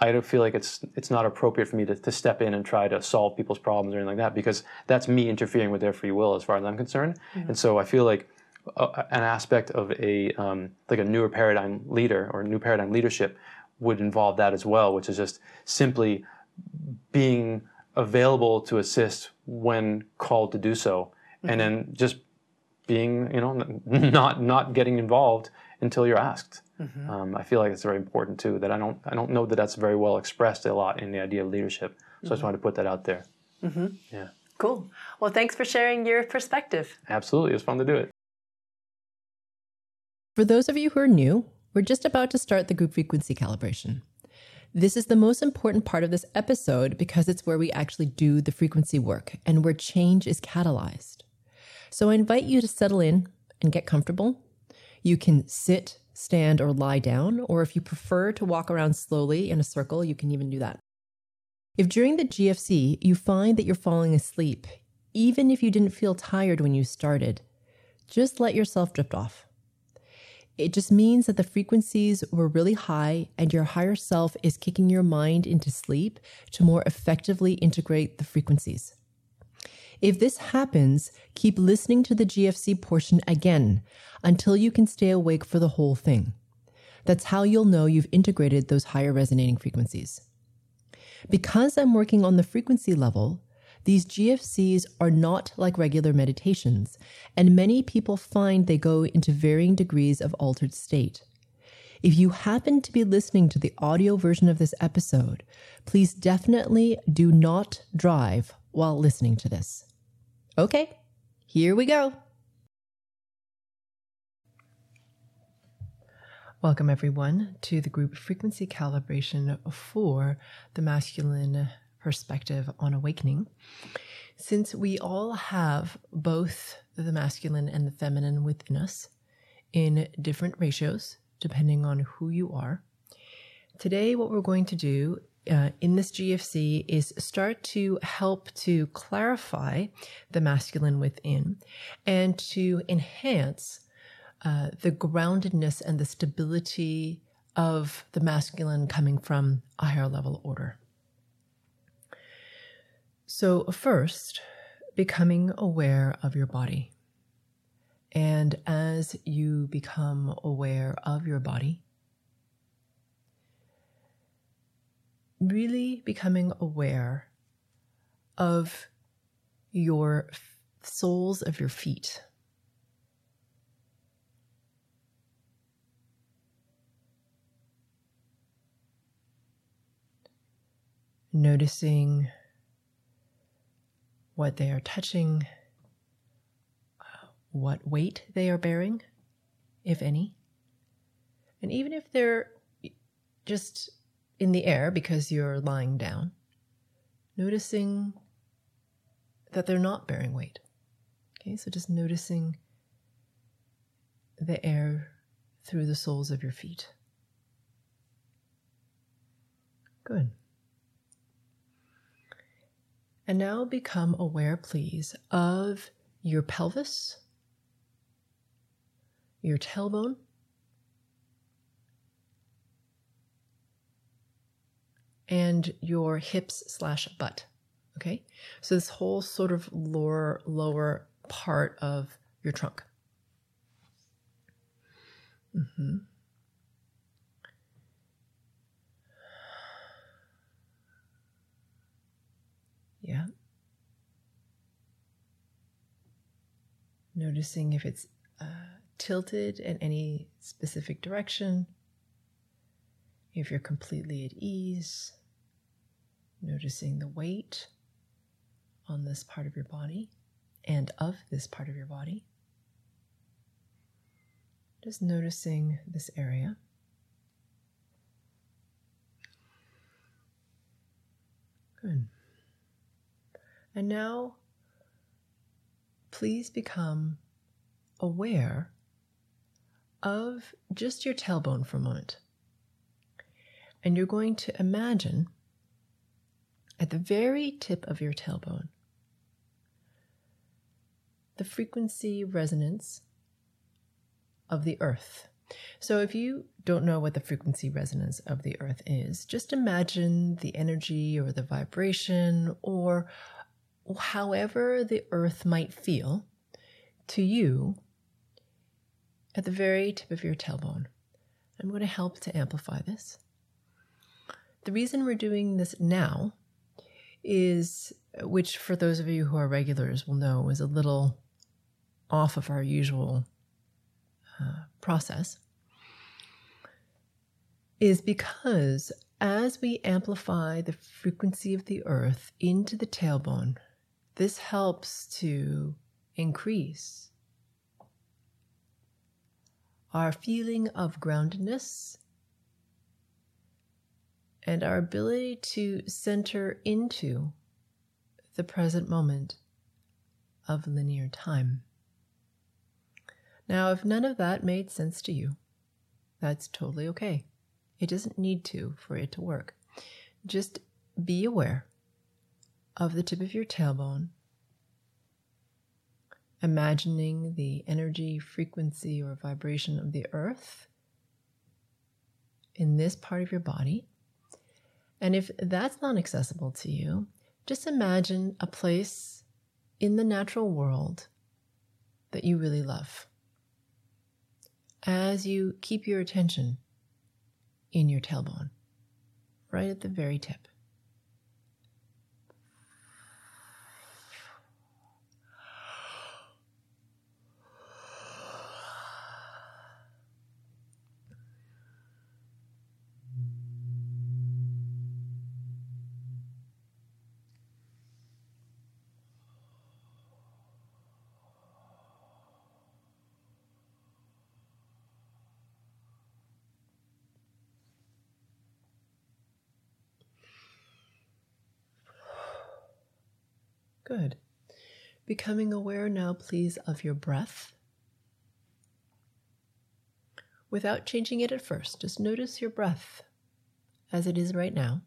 I don't feel like it's it's not appropriate for me to, to step in and try to solve people's problems or anything like that because that's me interfering with their free will as far as I'm concerned. And so I feel like a, an aspect of a um, like a newer paradigm leader or new paradigm leadership would involve that as well, which is just simply being available to assist when called to do so, and then just being you know not not getting involved until you're asked. Mm-hmm. Um, I feel like it's very important too. That I don't I don't know that that's very well expressed a lot in the idea of leadership. So I just mm-hmm. wanted to put that out there. Mm-hmm. Yeah, Cool. Well, thanks for sharing your perspective. absolutely, it was fun to do it. For those of you who are new, we're just about to start the group frequency calibration. This is the most important part of this episode because it's where we actually do the frequency work and where change is catalyzed. So I invite you to settle in and get comfortable. You can sit, stand, or lie down, or if you prefer to walk around slowly in a circle, you can even do that. If during the GFC you find that you're falling asleep, even if you didn't feel tired when you started, just let yourself drift off. It just means that the frequencies were really high and your higher self is kicking your mind into sleep to more effectively integrate the frequencies. If this happens, keep listening to the GFC portion again until you can stay awake for the whole thing. That's how you'll know you've integrated those higher resonating frequencies. Because I'm working on the frequency level, these GFCs are not like regular meditations, and many people find they go into varying degrees of altered state. If you happen to be listening to the audio version of this episode, please definitely do not drive while listening to this. Okay, here we go. Welcome, everyone, to the group frequency calibration for the masculine perspective on awakening. Since we all have both the masculine and the feminine within us in different ratios, depending on who you are, today what we're going to do uh, in this GFC is start to help to clarify the masculine within and to enhance uh, the groundedness and the stability of the masculine coming from a higher level order. So, first, becoming aware of your body. And as you become aware of your body, really becoming aware of your soles of your feet. Noticing what they are touching, uh, what weight they are bearing, if any. And even if they're just in the air because you're lying down, noticing that they're not bearing weight. Okay, so just noticing the air through the soles of your feet. Good. And now become aware, please, of your pelvis, your tailbone, and your hips slash butt. Okay, so this whole sort of lower lower part of your trunk. Mm-hmm. Yeah. Noticing if it's uh, tilted in any specific direction, if you're completely at ease, noticing the weight on this part of your body and of this part of your body. Just noticing this area. Good. And now, please become aware of just your tailbone for a moment. And you're going to imagine at the very tip of your tailbone the frequency resonance of the earth. So, if you don't know what the frequency resonance of the earth is, just imagine the energy or the vibration or however the earth might feel to you at the very tip of your tailbone. I'm going to help to amplify this. The reason we're doing this now is, which for those of you who are regulars will know, is a little off of our usual uh, process, is because as we amplify the frequency of the earth into the tailbone, this helps to increase our feeling of groundedness and our ability to center into the present moment of linear time. Now, if none of that made sense to you, that's totally okay. It doesn't need to for it to work. Just be aware of the tip of your tailbone, imagining the energy, frequency, or vibration of the earth in this part of your body. And if that's not accessible to you, just imagine a place in the natural world that you really love as you keep your attention in your tailbone, right at the very tip. Good. Becoming aware now, please, of your breath. Without changing it at first, just notice your breath as it is right now.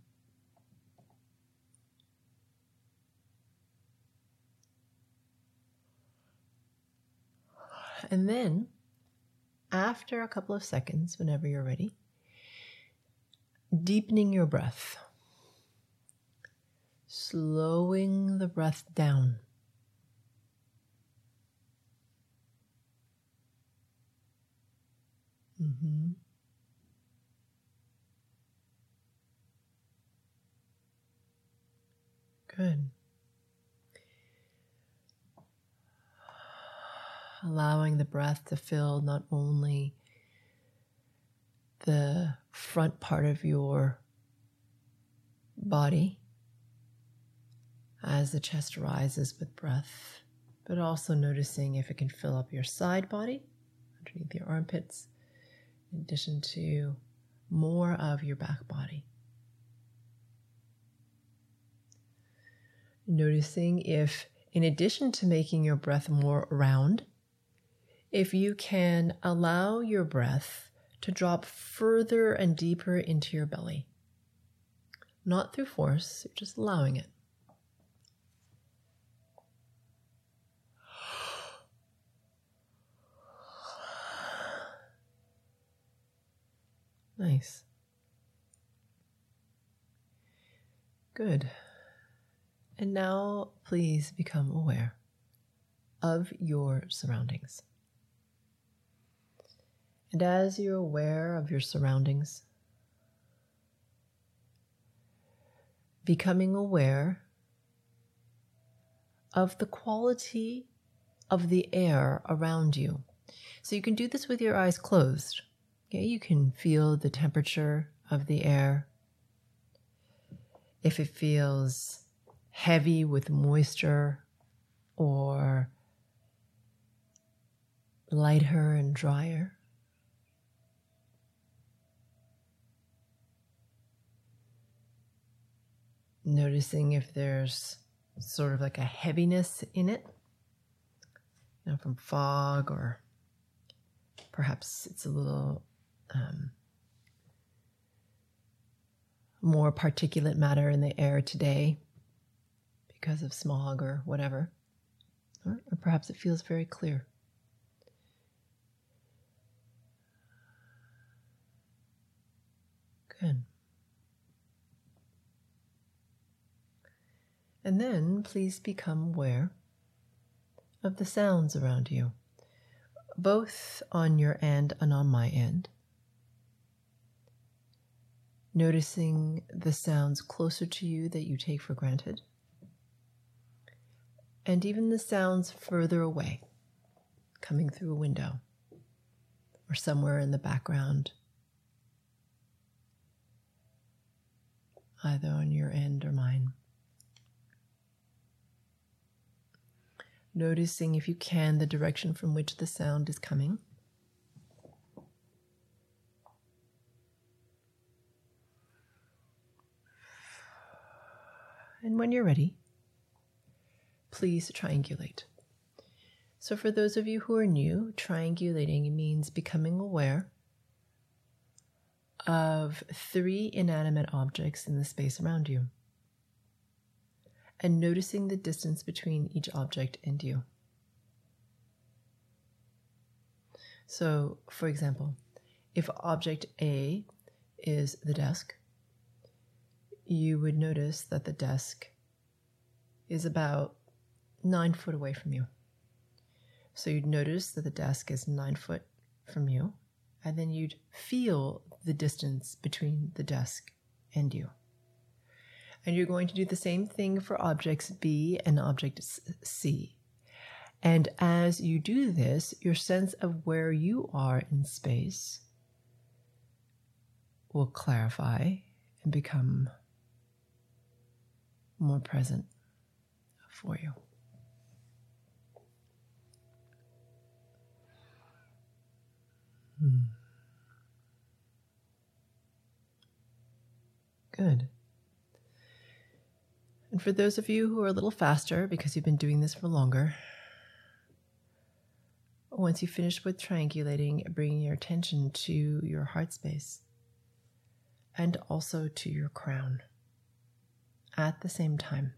And then, after a couple of seconds, whenever you're ready, deepening your breath slowing the breath down. Mm-hmm. Good. Allowing the breath to fill not only the front part of your body, as the chest rises with breath, but also noticing if it can fill up your side body underneath your armpits, in addition to more of your back body. Noticing if, in addition to making your breath more round, if you can allow your breath to drop further and deeper into your belly. Not through force, just allowing it. Nice. Good. And now please become aware of your surroundings. And as you're aware of your surroundings, becoming aware of the quality of the air around you. So you can do this with your eyes closed. Okay, you can feel the temperature of the air. If it feels heavy with moisture or lighter and drier. Noticing if there's sort of like a heaviness in it, you know, from fog, or perhaps it's a little um, more particulate matter in the air today because of smog or whatever. Or, or perhaps it feels very clear. Good. And then please become aware of the sounds around you, both on your end and on my end. Noticing the sounds closer to you that you take for granted, and even the sounds further away, coming through a window or somewhere in the background, either on your end or mine. noticing if you can the direction from which the sound is coming. When you're ready, please triangulate. So, for those of you who are new, triangulating means becoming aware of three inanimate objects in the space around you and noticing the distance between each object and you. So, for example, if object A is the desk, you would notice that the desk is about nine foot away from you. So you'd notice that the desk is nine foot from you, and then you'd feel the distance between the desk and you. And you're going to do the same thing for objects B and object C. And as you do this, your sense of where you are in space will clarify and become more present for you. Hmm. Good. And for those of you who are a little faster because you've been doing this for longer, once you finish with triangulating, bringing your attention to your heart space and also to your crown at the same time.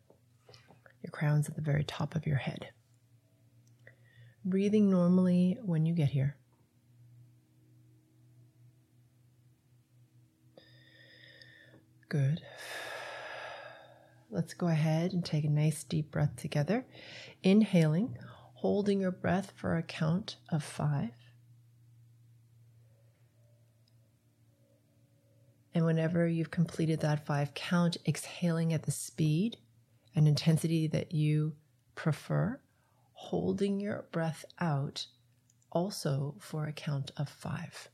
Your crown's at the very top of your head. Breathing normally when you get here. Good. Let's go ahead and take a nice deep breath together. Inhaling, holding your breath for a count of five. And whenever you've completed that five count, exhaling at the speed and intensity that you prefer, holding your breath out also for a count of five.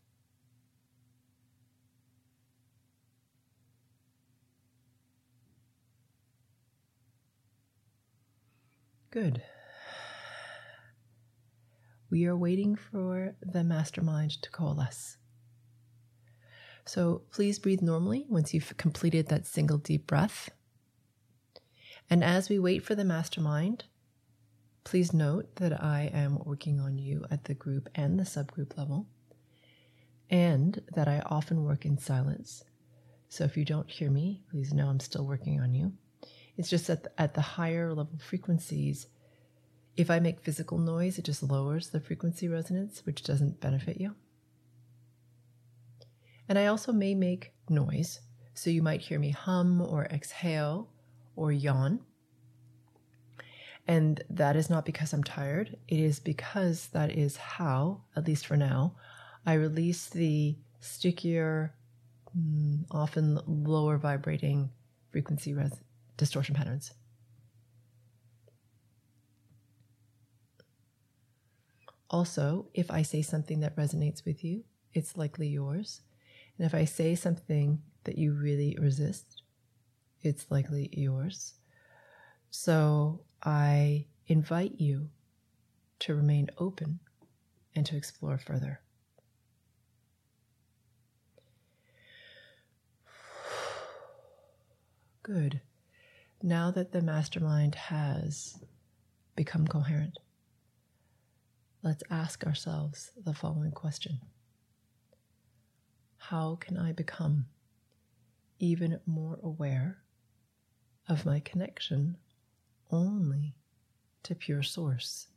Good. We are waiting for the mastermind to coalesce. So please breathe normally once you've completed that single deep breath. And as we wait for the mastermind, please note that I am working on you at the group and the subgroup level, and that I often work in silence. So if you don't hear me, please know I'm still working on you. It's just that at the higher level frequencies, if I make physical noise, it just lowers the frequency resonance, which doesn't benefit you. And I also may make noise. So you might hear me hum or exhale or yawn. And that is not because I'm tired. It is because that is how, at least for now, I release the stickier, mm, often lower vibrating frequency res- distortion patterns. Also, if I say something that resonates with you, it's likely yours. And if I say something that you really resist, it's likely yours. So I invite you to remain open and to explore further. Good. Now that the mastermind has become coherent, let's ask ourselves the following question How can I become even more aware of my connection only to pure source?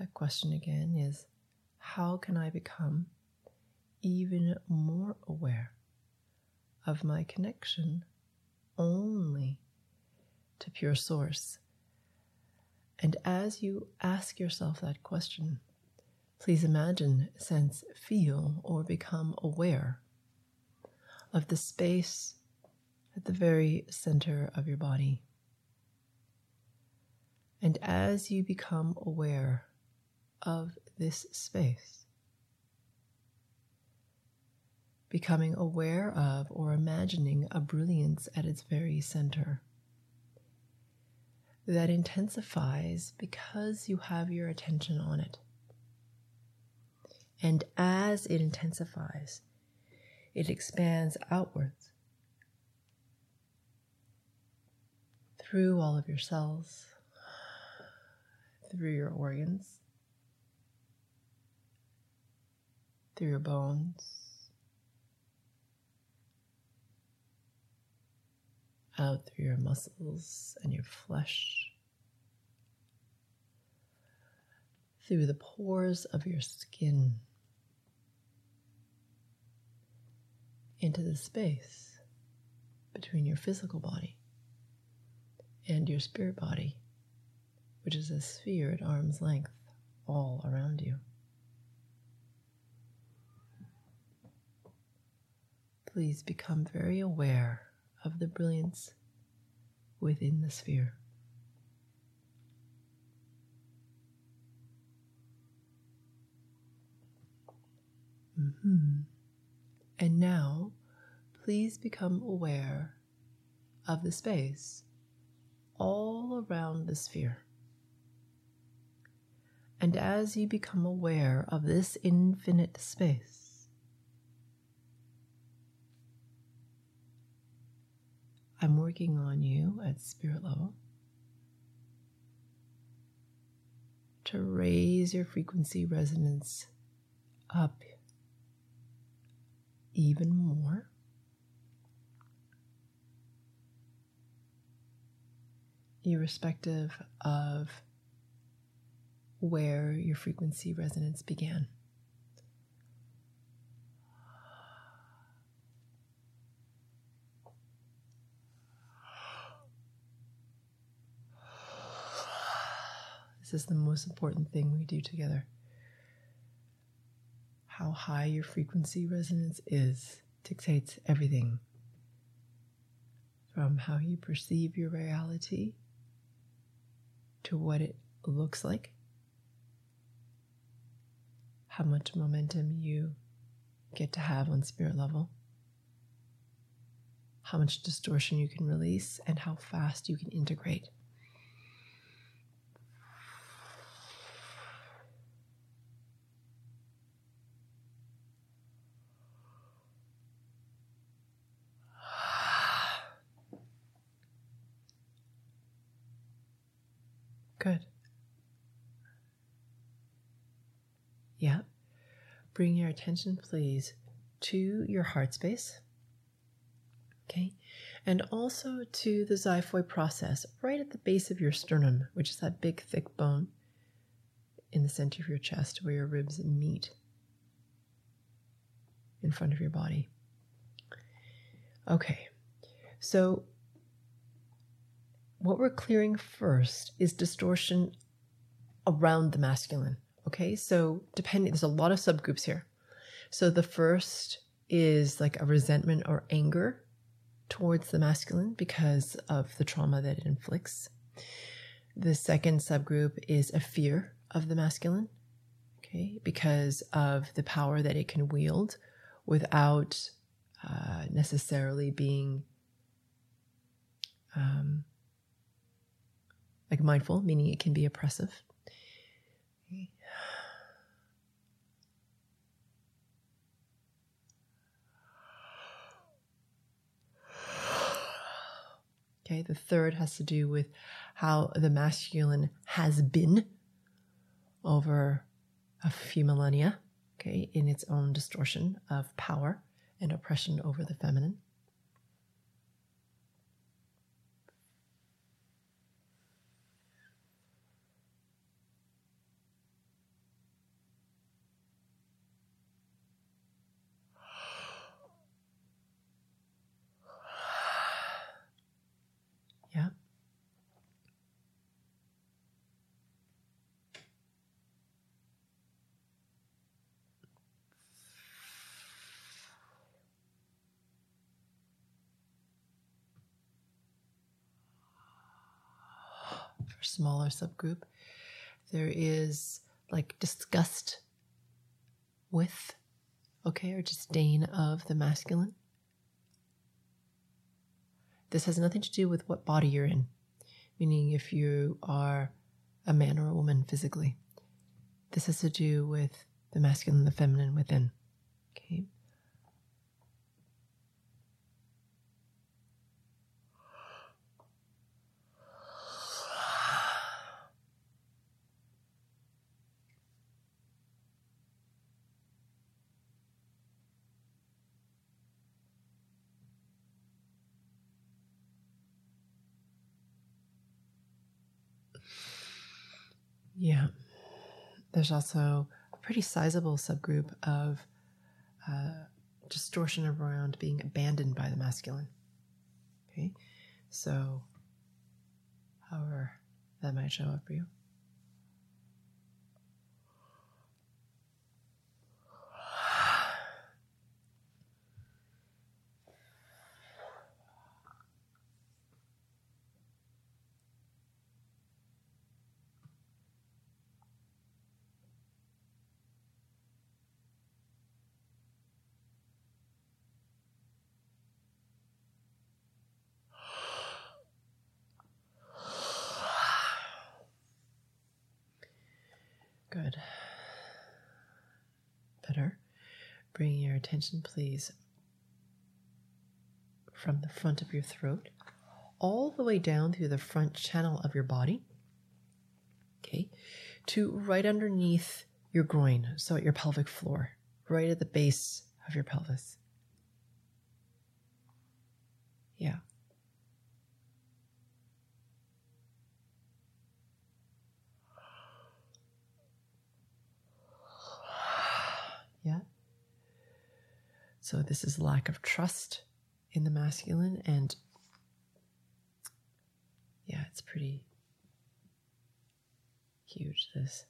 That question again is How can I become even more aware of my connection only to pure source? And as you ask yourself that question, please imagine, sense, feel, or become aware of the space at the very center of your body. And as you become aware of this space, becoming aware of or imagining a brilliance at its very center that intensifies because you have your attention on it. And as it intensifies, it expands outwards through all of your cells, through your organs, through your bones, out through your muscles and your flesh, through the pores of your skin, into the space between your physical body and your spirit body, which is a sphere at arm's length all around you. Please become very aware of the brilliance within the sphere. Mm-hmm. And now, please become aware of the space all around the sphere. And as you become aware of this infinite space, I'm working on you at spirit level to raise your frequency resonance up even more. Irrespective of where your frequency resonance began. This is the most important thing we do together. How high your frequency resonance is dictates everything from how you perceive your reality to what it looks like, how much momentum you get to have on spirit level, how much distortion you can release, and how fast you can integrate. Good. Yeah. Bring your attention, please, to your heart space. Okay. And also to the xiphoid process right at the base of your sternum, which is that big, thick bone in the center of your chest where your ribs meet. in front of your body. Okay, so what we're clearing first is distortion around the masculine. Okay, so depending, there's a lot of subgroups here. So the first is like a resentment or anger towards the masculine because of the trauma that it inflicts. The second subgroup is a fear of the masculine, okay, because of the power that it can wield without uh, necessarily being um, like mindful, meaning it can be oppressive. Okay, the third has to do with how the masculine has been over a few millennia, okay, in its own distortion of power and oppression over the feminine. Yeah. For smaller subgroup, there is like disgust with, okay, or disdain of the masculine. This has nothing to do with what body you're in, meaning if you are a man or a woman physically. This has to do with the masculine the feminine within. Okay. Yeah. There's also a pretty sizable subgroup of uh, distortion around being abandoned by the masculine. Okay. So, however that might show up for you. Good. Better. Bring your attention, please, from the front of your throat all the way down through the front channel of your body. Okay. To right underneath your groin, so at your pelvic floor, right at the base of your pelvis. Yeah. Yeah. So this is lack of trust in the masculine and yeah, it's pretty huge this.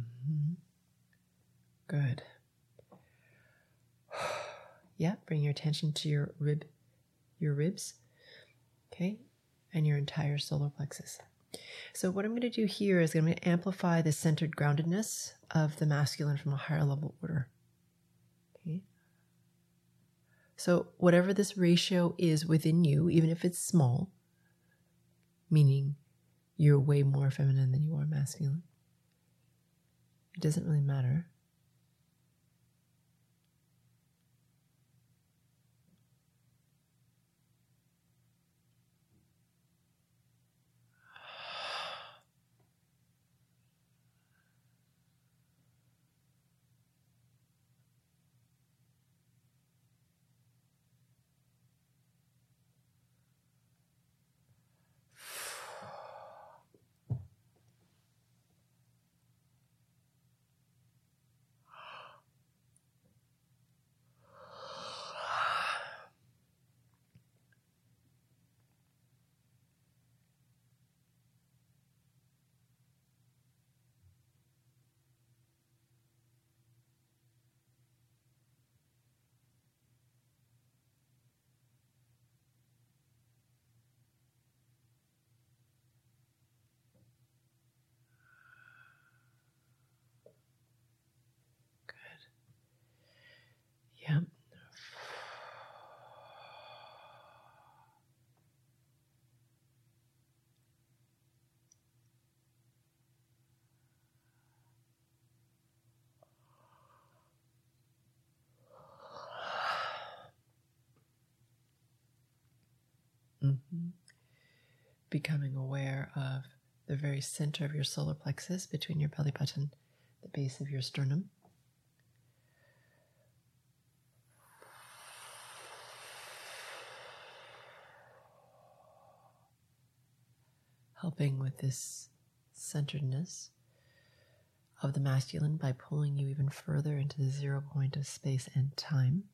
Mhm. Good. Yeah, bring your attention to your rib, your ribs, okay, and your entire solar plexus. So, what I'm going to do here is I'm going to amplify the centered groundedness of the masculine from a higher level order. Okay. So, whatever this ratio is within you, even if it's small, meaning you're way more feminine than you are masculine, it doesn't really matter. Mm-hmm. Becoming aware of the very center of your solar plexus between your belly button, the base of your sternum. Helping with this centeredness of the masculine by pulling you even further into the zero point of space and time.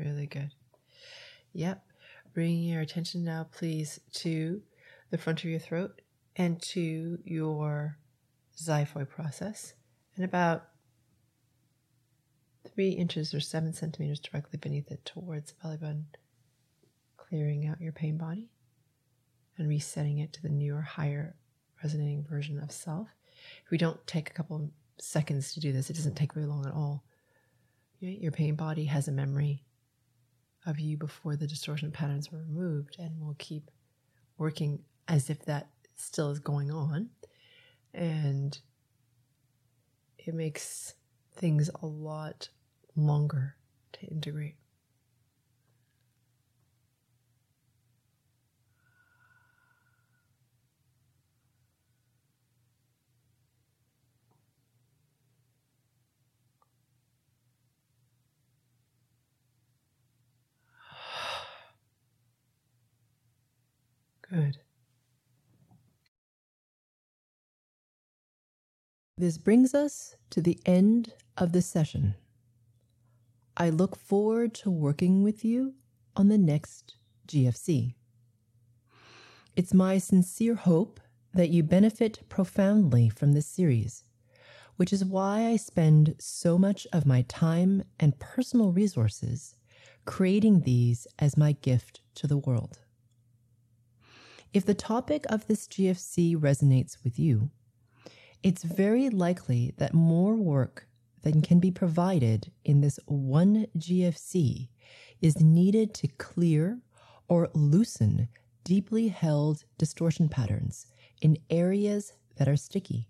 Really good. Yep. Bringing your attention now, please, to the front of your throat and to your xiphoid process, and about three inches or seven centimeters directly beneath it towards the belly button, clearing out your pain body and resetting it to the newer, higher resonating version of self. If we don't take a couple seconds to do this, it doesn't take very long at all. Your pain body has a memory of you before the distortion patterns were removed and we'll keep working as if that still is going on. And it makes things a lot longer to integrate. Good. This brings us to the end of the session. I look forward to working with you on the next GFC. It's my sincere hope that you benefit profoundly from this series, which is why I spend so much of my time and personal resources creating these as my gift to the world. If the topic of this GFC resonates with you, it's very likely that more work than can be provided in this one GFC is needed to clear or loosen deeply held distortion patterns in areas that are sticky.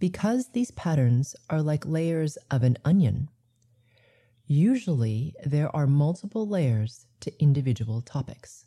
Because these patterns are like layers of an onion, usually there are multiple layers to individual topics.